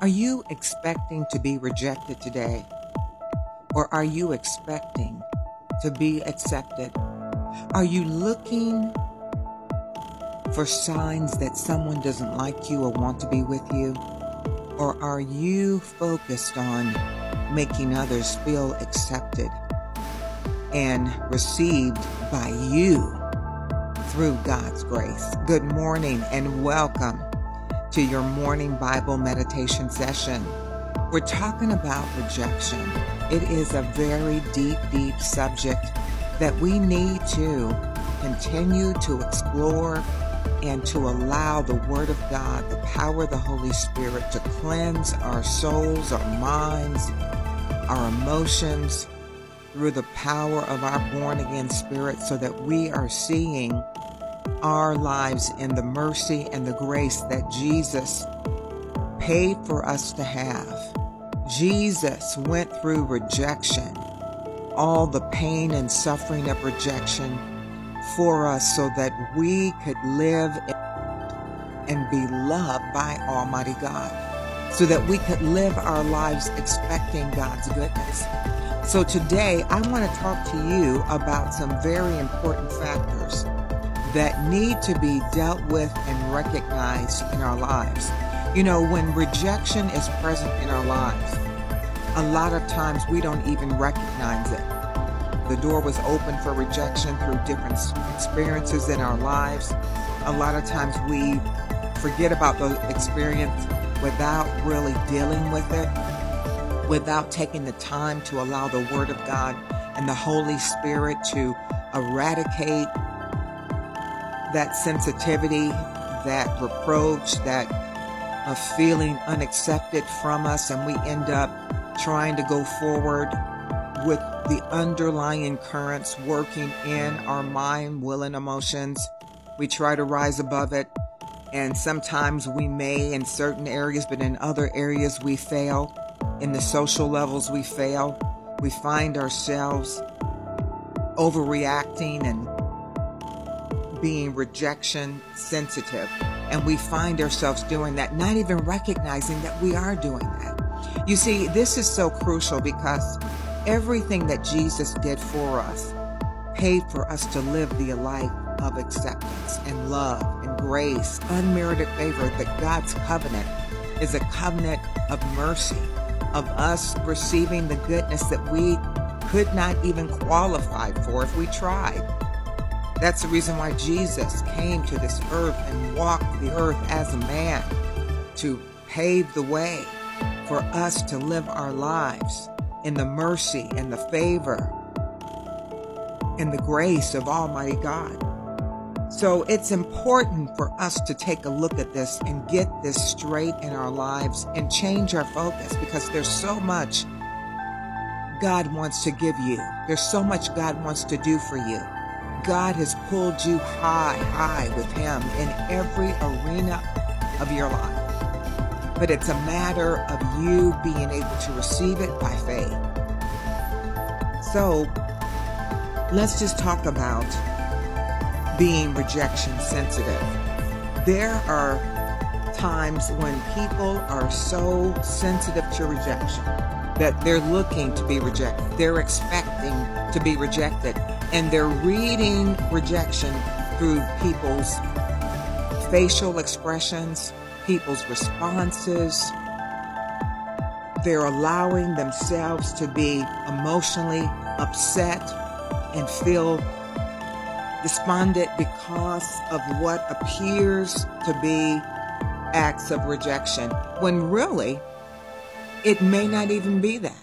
Are you expecting to be rejected today? Or are you expecting to be accepted? Are you looking for signs that someone doesn't like you or want to be with you? Or are you focused on making others feel accepted and received by you through God's grace? Good morning and welcome to your morning Bible meditation session. We're talking about rejection. It is a very deep, deep subject that we need to continue to explore and to allow the Word of God, the power of the Holy Spirit to cleanse our souls, our minds, our emotions through the power of our born again spirit so that we are seeing our lives in the mercy and the grace that Jesus paid for us to have. Jesus went through rejection, all the pain and suffering of rejection for us so that we could live and be loved by Almighty God, so that we could live our lives expecting God's goodness. So today I want to talk to you about some very important factors that need to be dealt with and recognized in our lives. You know, when rejection is present in our lives, a lot of times we don't even recognize it. The door was open for rejection through different experiences in our lives. A lot of times we forget about the experience without really dealing with it, without taking the time to allow the Word of God and the Holy Spirit to eradicate that sensitivity, that reproach, that of feeling unaccepted from us, and we end up trying to go forward with the underlying currents working in our mind, will, and emotions. We try to rise above it, and sometimes we may in certain areas, but in other areas we fail. In the social levels, we fail. We find ourselves overreacting and being rejection sensitive. And we find ourselves doing that, not even recognizing that we are doing that. You see, this is so crucial because everything that Jesus did for us paid for us to live the life of acceptance and love and grace, unmerited favor, that God's covenant is a covenant of mercy, of us receiving the goodness that we could not even qualify for if we tried. That's the reason why Jesus came to this earth and walked the earth as a man to pave the way for us to live our lives in the mercy and the favor and the grace of Almighty God. So it's important for us to take a look at this and get this straight in our lives and change our focus because there's so much God wants to give you. There's so much God wants to do for you. God has pulled you high, high with Him in every arena of your life. But it's a matter of you being able to receive it by faith. So let's just talk about being rejection sensitive. There are times when people are so sensitive to rejection that they're looking to be rejected. They're expecting to be rejected. And they're reading rejection through people's facial expressions, people's responses. They're allowing themselves to be emotionally upset and feel despondent because of what appears to be acts of rejection, when really it may not even be that.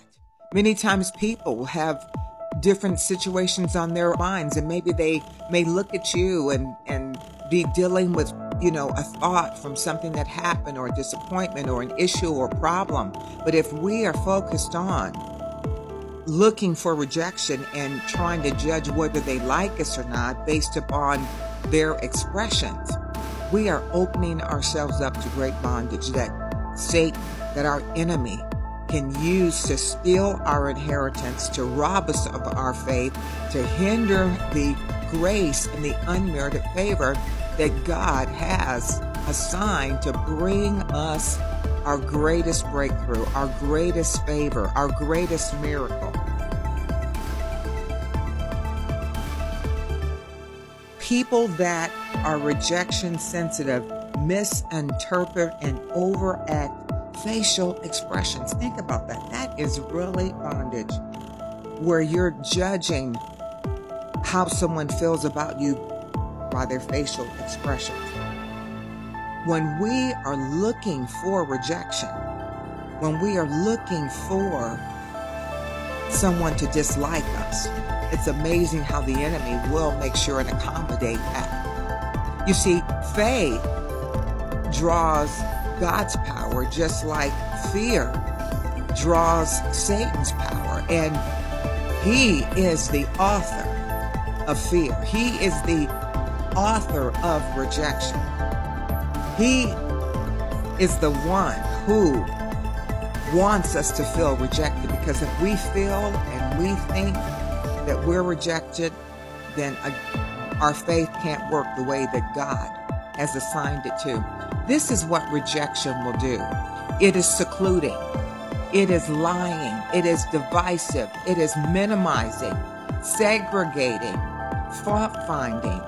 Many times people have different situations on their minds and maybe they may look at you and, and be dealing with, you know, a thought from something that happened or a disappointment or an issue or problem. But if we are focused on looking for rejection and trying to judge whether they like us or not based upon their expressions, we are opening ourselves up to great bondage that Satan, that our enemy, can use to steal our inheritance, to rob us of our faith, to hinder the grace and the unmerited favor that God has assigned to bring us our greatest breakthrough, our greatest favor, our greatest miracle. People that are rejection sensitive misinterpret and overact facial expressions. Think about that. That is really bondage where you're judging how someone feels about you by their facial expressions. When we are looking for rejection, when we are looking for someone to dislike us, it's amazing how the enemy will make sure and accommodate that. You see, faith draws God's power just like fear draws Satan's power. And he is the author of fear. He is the author of rejection. He is the one who wants us to feel rejected because if we feel and we think that we're rejected, then uh, our faith can't work the way that God has assigned it to. This is what rejection will do. It is secluding, it is lying, it is divisive, it is minimizing, segregating, fault finding,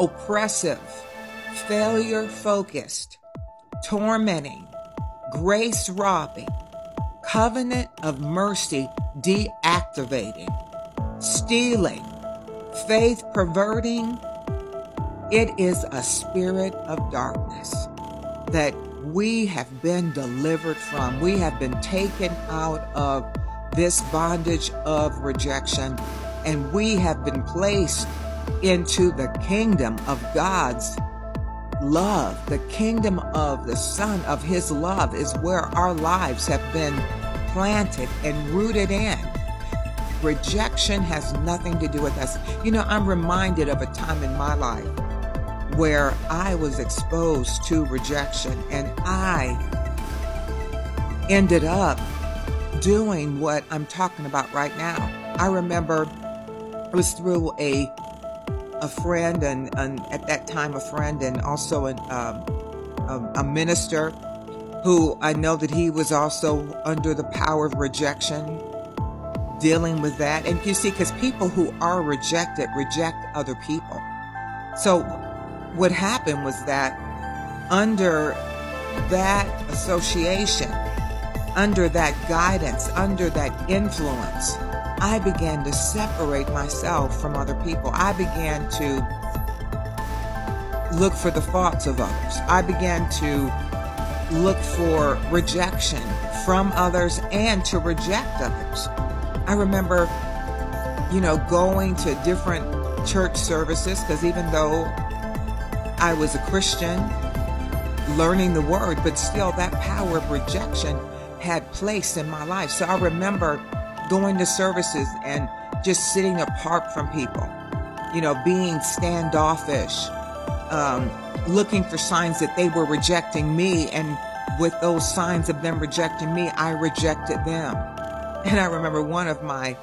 oppressive, failure focused, tormenting, grace robbing, covenant of mercy deactivating stealing, faith perverting. It is a spirit of darkness that we have been delivered from. We have been taken out of this bondage of rejection and we have been placed into the kingdom of God's love. The kingdom of the Son of His love is where our lives have been planted and rooted in. Rejection has nothing to do with us. You know, I'm reminded of a time in my life where I was exposed to rejection and I ended up doing what I'm talking about right now. I remember it was through a a friend and, and at that time a friend and also an, um, a, a minister who I know that he was also under the power of rejection dealing with that. And you see, because people who are rejected reject other people. So what happened was that under that association, under that guidance, under that influence, I began to separate myself from other people. I began to look for the faults of others. I began to look for rejection from others and to reject others. I remember, you know, going to different church services because even though I was a Christian, learning the word, but still that power of rejection had place in my life. So I remember going to services and just sitting apart from people, you know, being standoffish, um, looking for signs that they were rejecting me. And with those signs of them rejecting me, I rejected them. And I remember one of my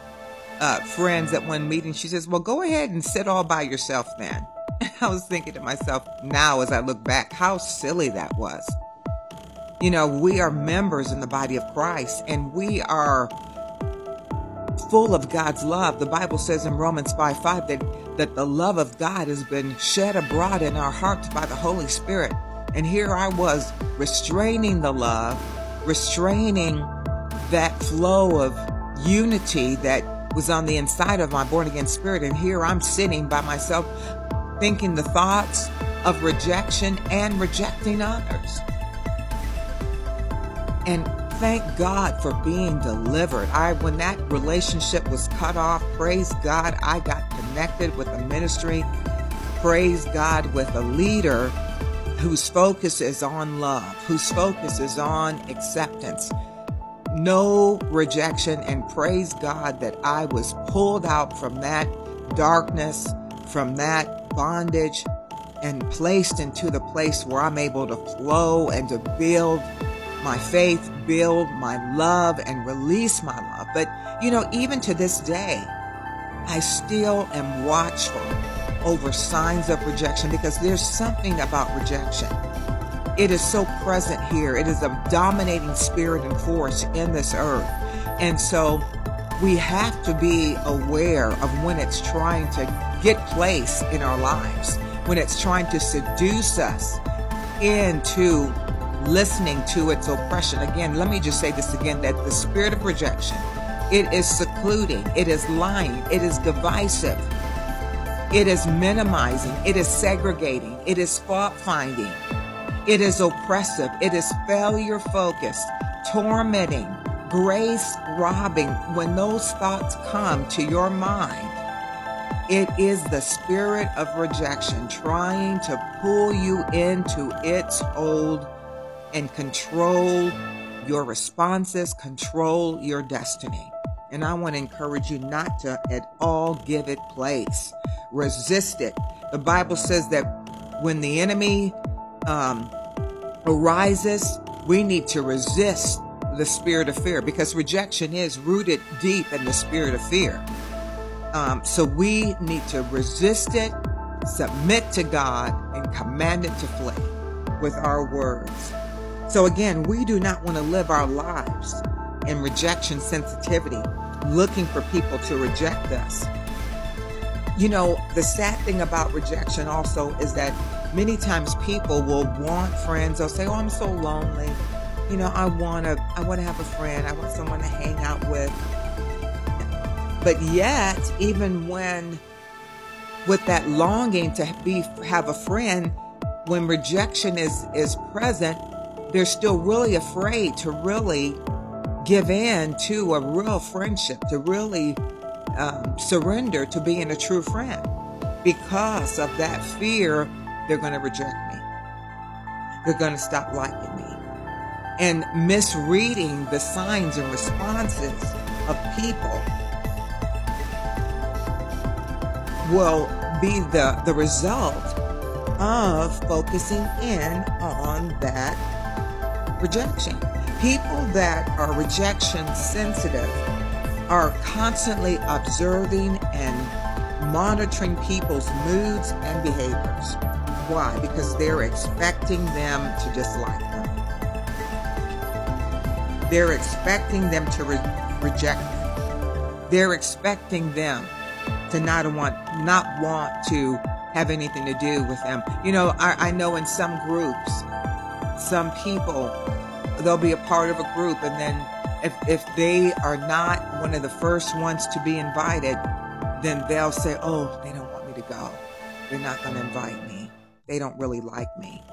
uh, friends at one meeting, she says, Well, go ahead and sit all by yourself then. I was thinking to myself now as I look back, how silly that was. You know, we are members in the body of Christ and we are full of God's love. The Bible says in Romans 5 5 that, that the love of God has been shed abroad in our hearts by the Holy Spirit. And here I was restraining the love, restraining that flow of unity that was on the inside of my born again spirit. And here I'm sitting by myself thinking the thoughts of rejection and rejecting others. And thank God for being delivered. I when that relationship was cut off, praise God, I got connected with a ministry. Praise God with a leader whose focus is on love, whose focus is on acceptance no rejection and praise God that I was pulled out from that darkness, from that bondage and placed into the place where I'm able to flow and to build my faith, build my love and release my love. But you know, even to this day, I still am watchful over signs of rejection because there's something about rejection It is so present here. It is a dominating spirit and force in this earth. And so we have to be aware of when it's trying to get place in our lives, when it's trying to seduce us into listening to its oppression. Again, let me just say this again that the spirit of rejection, it is secluding, it is lying, it is divisive, it is minimizing, it is segregating, it is fault finding, it is oppressive, it is failure focused, tormenting, grace robbing. When those thoughts come to your mind, it is the spirit of rejection trying to pull you into its hold and control your responses, control your destiny. And I want to encourage you not to at all give it place. Resist it. The Bible says that when the enemy um, arises, we need to resist the spirit of fear because rejection is rooted deep in the spirit of fear. Um, so we need to resist it, submit to God, and command it to flee with our words. So again, we do not want to live our lives in rejection sensitivity, looking for people to reject us. You know, the sad thing about rejection also is that many times people will want friends. They'll say, "Oh, I'm so lonely. You know, I want to I want to have a friend. I want someone to hang out with." But yet, even when with that longing to be have a friend, when rejection is is present, they're still really afraid to really give in to a real friendship, to really um, surrender to being a true friend because of that fear they're going to reject me. They're going to stop liking me. And misreading the signs and responses of people will be the, the result of focusing in on that rejection. People that are rejection sensitive are constantly observing and monitoring people's moods and behaviors. Why? Because they're expecting them to dislike them. They're expecting them to re- reject them. They're expecting them to not want not want to have anything to do with them. You know, I, I know in some groups, some people they'll be a part of a group and then if, if they are not one of the first ones to be invited, then they'll say, Oh, they don't want me to go. They're not going to invite me. They don't really like me.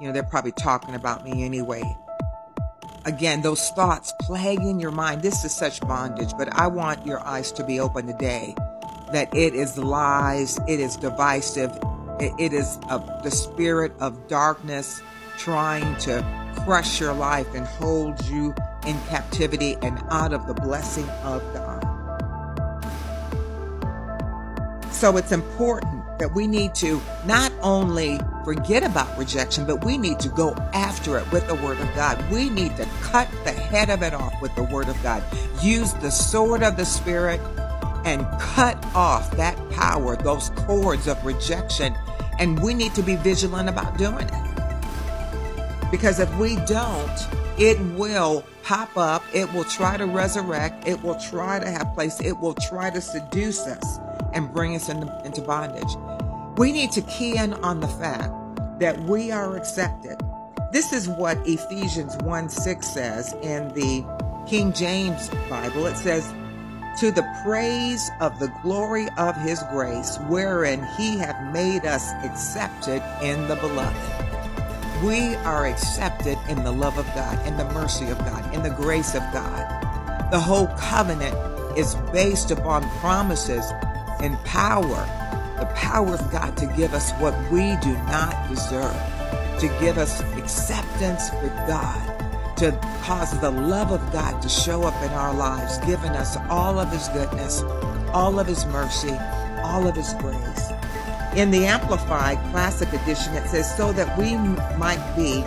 You know, they're probably talking about me anyway. Again, those thoughts plaguing your mind. This is such bondage, but I want your eyes to be open today that it is lies, it is divisive, it, it is the spirit of darkness trying to crush your life and hold you in captivity and out of the blessing of God. So it's important that we need to not only forget about rejection, but we need to go after it with the Word of God. We need to cut the head of it off with the Word of God. Use the sword of the Spirit and cut off that power, those cords of rejection. And we need to be vigilant about doing it. Because if we don't, it will pop up. It will try to resurrect. It will try to have place. It will try to seduce us and bring us into, into bondage. We need to key in on the fact that we are accepted. This is what Ephesians 1 6 says in the King James Bible. It says, To the praise of the glory of his grace, wherein he hath made us accepted in the beloved. We are accepted in the love of God, in the mercy of God, in the grace of God. The whole covenant is based upon promises and power, the power of God to give us what we do not deserve, to give us acceptance with God, to cause the love of God to show up in our lives, giving us all of His goodness, all of His mercy, all of His grace. In the Amplified Classic Edition, it says, so that we might be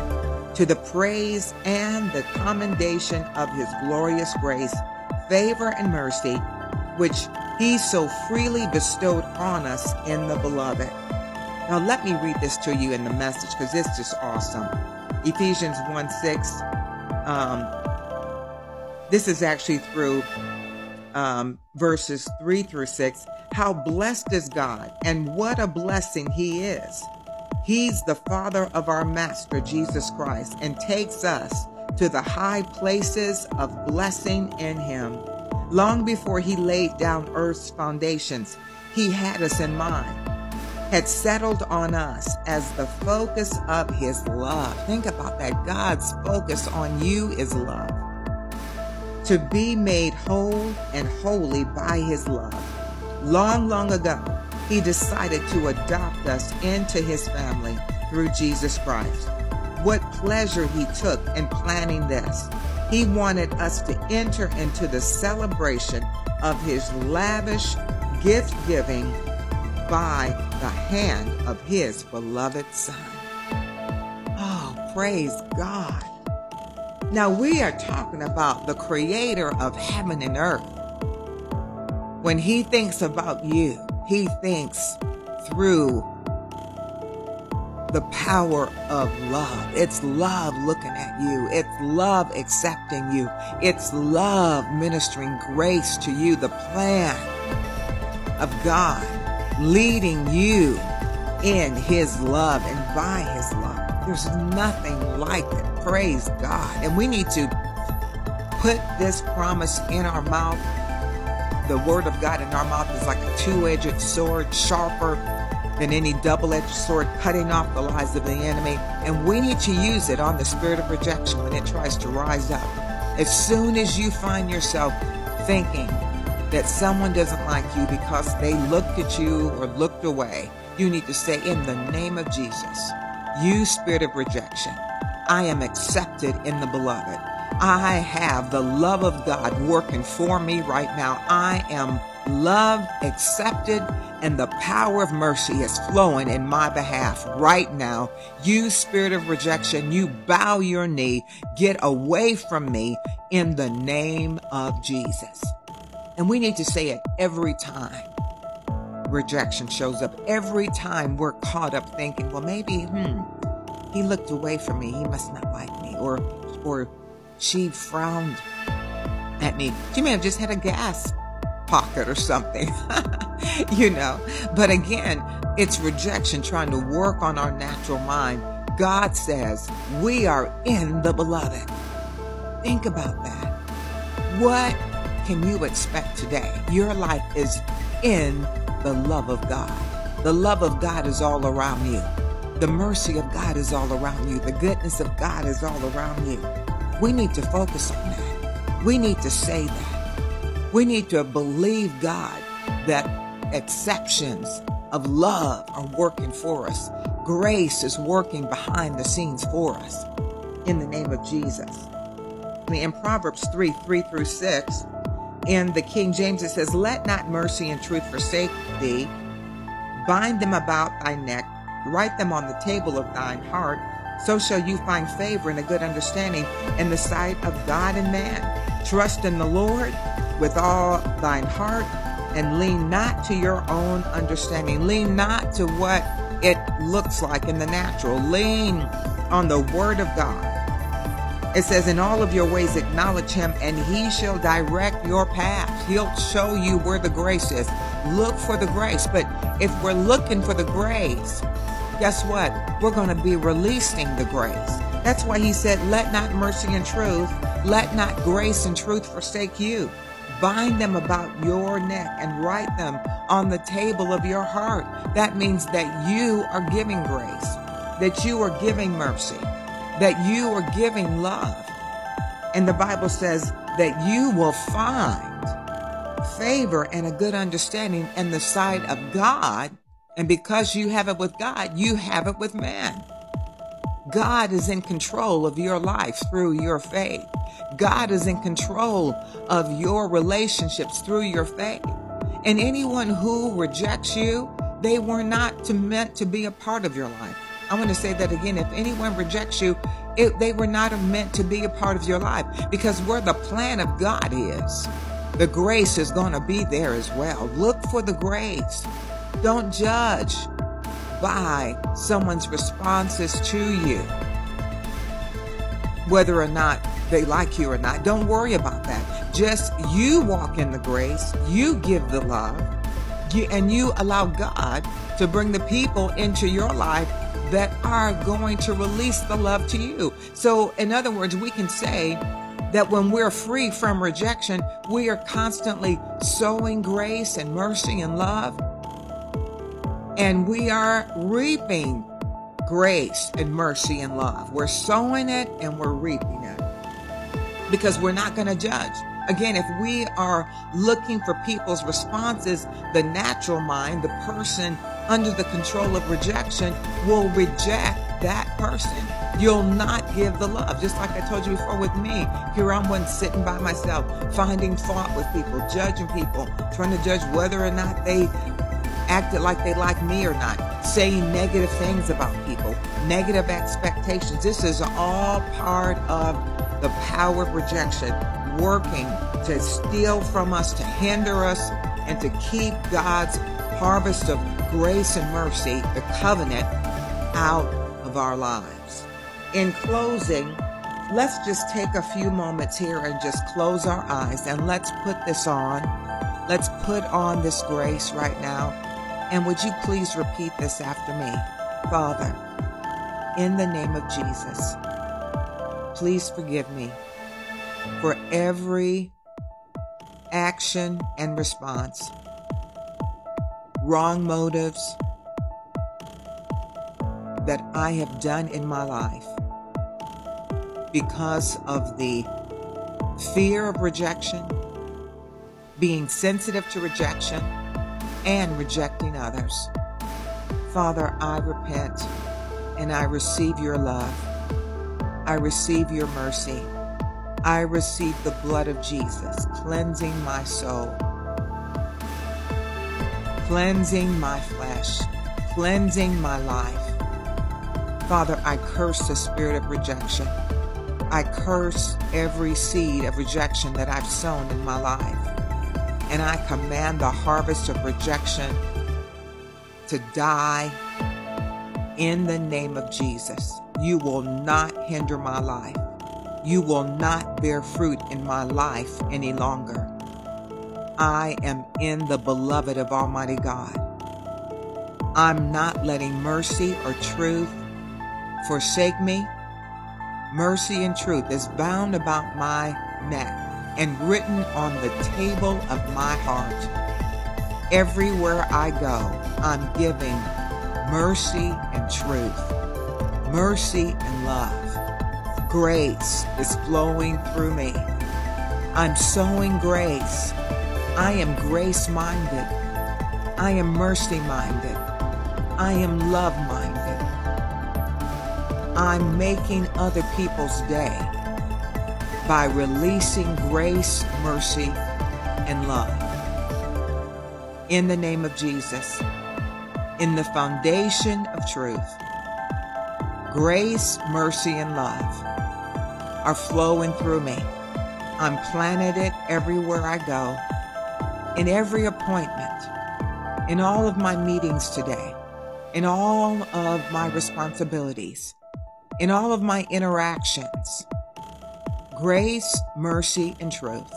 to the praise and the commendation of his glorious grace, favor and mercy, which he so freely bestowed on us in the beloved. Now, let me read this to you in the message because it's just awesome. Ephesians 1 6. Um, this is actually through um, verses 3 through 6. How blessed is God, and what a blessing He is. He's the Father of our Master, Jesus Christ, and takes us to the high places of blessing in Him. Long before He laid down earth's foundations, He had us in mind, had settled on us as the focus of His love. Think about that. God's focus on you is love. To be made whole and holy by His love. Long, long ago, He decided to adopt us into His family through Jesus Christ. What pleasure He took in planning this. He wanted us to enter into the celebration of His lavish gift giving by the hand of His beloved Son. Oh, praise God. Now we are talking about the creator of heaven and earth. When he thinks about you, he thinks through the power of love. It's love looking at you. It's love accepting you. It's love ministering grace to you. The plan of God leading you in his love and by his love. There's nothing like it. Praise God. And we need to put this promise in our mouth the word of God in our mouth is like a two-edged sword, sharper than any double-edged sword, cutting off the lies of the enemy. And we need to use it on the spirit of rejection when it tries to rise up. As soon as you find yourself thinking that someone doesn't like you because they looked at you or looked away, you need to say, in the name of Jesus, you spirit of rejection, I am accepted in the beloved. I have the love of God working for me right now. I am loved, accepted, and the power of mercy is flowing in my behalf right now. You spirit of rejection, you bow your knee, get away from me in the name of Jesus. And we need to say it every time rejection shows up. Every time we're caught up thinking, well, maybe, hmm, he looked away from me. He must not like me. Or, or she frowned at me. She may have just had a gas pocket or something, you know. But again, it's rejection trying to work on our natural mind. God says we are in the beloved. Think about that. What can you expect today? Your life is in the love of God. The love of God is all around you. The mercy of God is all around you. The goodness of God is all around you. We need to focus on that. We need to say that. We need to believe God that exceptions of love are working for us. Grace is working behind the scenes for us. In the name of Jesus. In Proverbs 3 3 through 6, in the King James, it says, Let not mercy and truth forsake thee. Bind them about thy neck, write them on the table of thine heart so shall you find favor and a good understanding in the sight of God and man. Trust in the Lord with all thine heart and lean not to your own understanding. Lean not to what it looks like in the natural. Lean on the word of God. It says, in all of your ways acknowledge him and he shall direct your path. He'll show you where the grace is. Look for the grace. But if we're looking for the grace, guess what? We're going to be releasing the grace. That's why he said, Let not mercy and truth, let not grace and truth forsake you. Bind them about your neck and write them on the table of your heart. That means that you are giving grace, that you are giving mercy, that you are giving love. And the Bible says that you will find favor and a good understanding in the sight of God and because you have it with God, you have it with man. God is in control of your life through your faith. God is in control of your relationships through your faith. And anyone who rejects you, they were not to, meant to be a part of your life. I want to say that again. If anyone rejects you, it, they were not meant to be a part of your life because where the plan of God is, the grace is going to be there as well. Look for the grace. Don't judge by someone's responses to you, whether or not they like you or not. Don't worry about that. Just you walk in the grace, you give the love, and you allow God to bring the people into your life that are going to release the love to you. So, in other words, we can say that when we're free from rejection, we are constantly sowing grace and mercy and love. And we are reaping grace and mercy and love. We're sowing it and we're reaping it because we're not going to judge. Again, if we are looking for people's responses, the natural mind, the person under the control of rejection, will reject that person. You'll not give the love. Just like I told you before with me, here I'm one sitting by myself, finding fault with people, judging people, trying to judge whether or not they acted like they like me or not, saying negative things about people, negative expectations. This is all part of the power of rejection working to steal from us, to hinder us, and to keep God's harvest of grace and mercy, the covenant, out of our lives. In closing, let's just take a few moments here and just close our eyes and let's put this on. Let's put on this grace right now. And would you please repeat this after me? Father, in the name of Jesus, please forgive me for every action and response, wrong motives that I have done in my life because of the fear of rejection, being sensitive to rejection, and rejecting others. Father, I repent and I receive your love. I receive your mercy. I receive the blood of Jesus, cleansing my soul, cleansing my flesh, cleansing my life. Father, I curse the spirit of rejection. I curse every seed of rejection that I've sown in my life. And I command the harvest of rejection to die in the name of Jesus. You will not hinder my life. You will not bear fruit in my life any longer. I am in the beloved of Almighty God. I'm not letting mercy or truth forsake me. Mercy and truth is bound about my neck and written on the table of my heart. Everywhere I go, I'm giving mercy and truth, mercy and love grace is flowing through me. I'm sowing grace. I am grace minded. I am mercy minded. I am love minded. I'm making other people's day by releasing grace, mercy, and love. In the name of Jesus, in the foundation of truth, grace, mercy, and love are flowing through me. I'm planted everywhere I go, in every appointment, in all of my meetings today, in all of my responsibilities, in all of my interactions. Grace, mercy, and truth,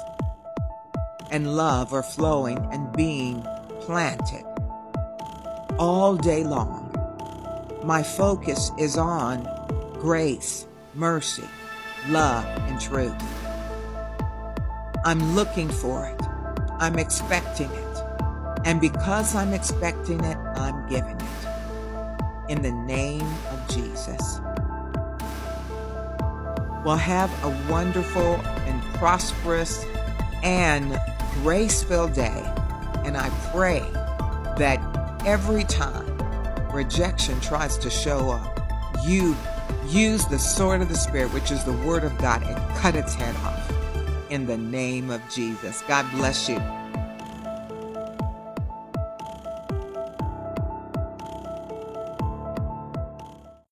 and love are flowing and being planted all day long. My focus is on grace, mercy, love, and truth. I'm looking for it. I'm expecting it. And because I'm expecting it, I'm giving it. In the name of Jesus. Well, have a wonderful and prosperous and grace filled day. And I pray that every time rejection tries to show up, you use the sword of the Spirit, which is the Word of God, and cut its head off in the name of Jesus. God bless you.